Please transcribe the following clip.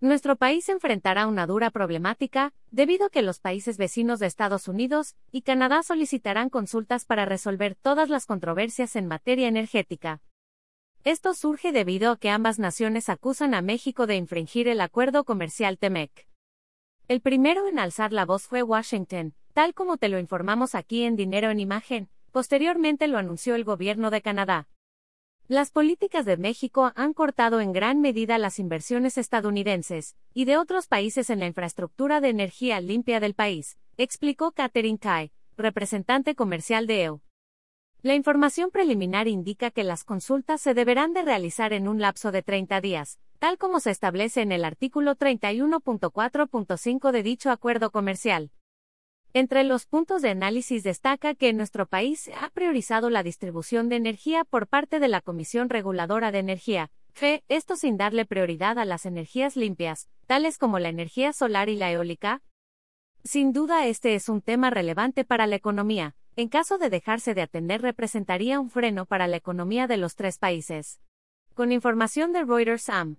Nuestro país enfrentará una dura problemática, debido a que los países vecinos de Estados Unidos y Canadá solicitarán consultas para resolver todas las controversias en materia energética. Esto surge debido a que ambas naciones acusan a México de infringir el acuerdo comercial TEMEC. El primero en alzar la voz fue Washington, tal como te lo informamos aquí en Dinero en Imagen, posteriormente lo anunció el gobierno de Canadá. Las políticas de México han cortado en gran medida las inversiones estadounidenses y de otros países en la infraestructura de energía limpia del país, explicó Catherine Kai, representante comercial de EU. La información preliminar indica que las consultas se deberán de realizar en un lapso de 30 días, tal como se establece en el artículo 31.4.5 de dicho acuerdo comercial. Entre los puntos de análisis destaca que nuestro país ha priorizado la distribución de energía por parte de la Comisión Reguladora de Energía, FE, esto sin darle prioridad a las energías limpias, tales como la energía solar y la eólica. Sin duda este es un tema relevante para la economía, en caso de dejarse de atender representaría un freno para la economía de los tres países. Con información de Reuters AM.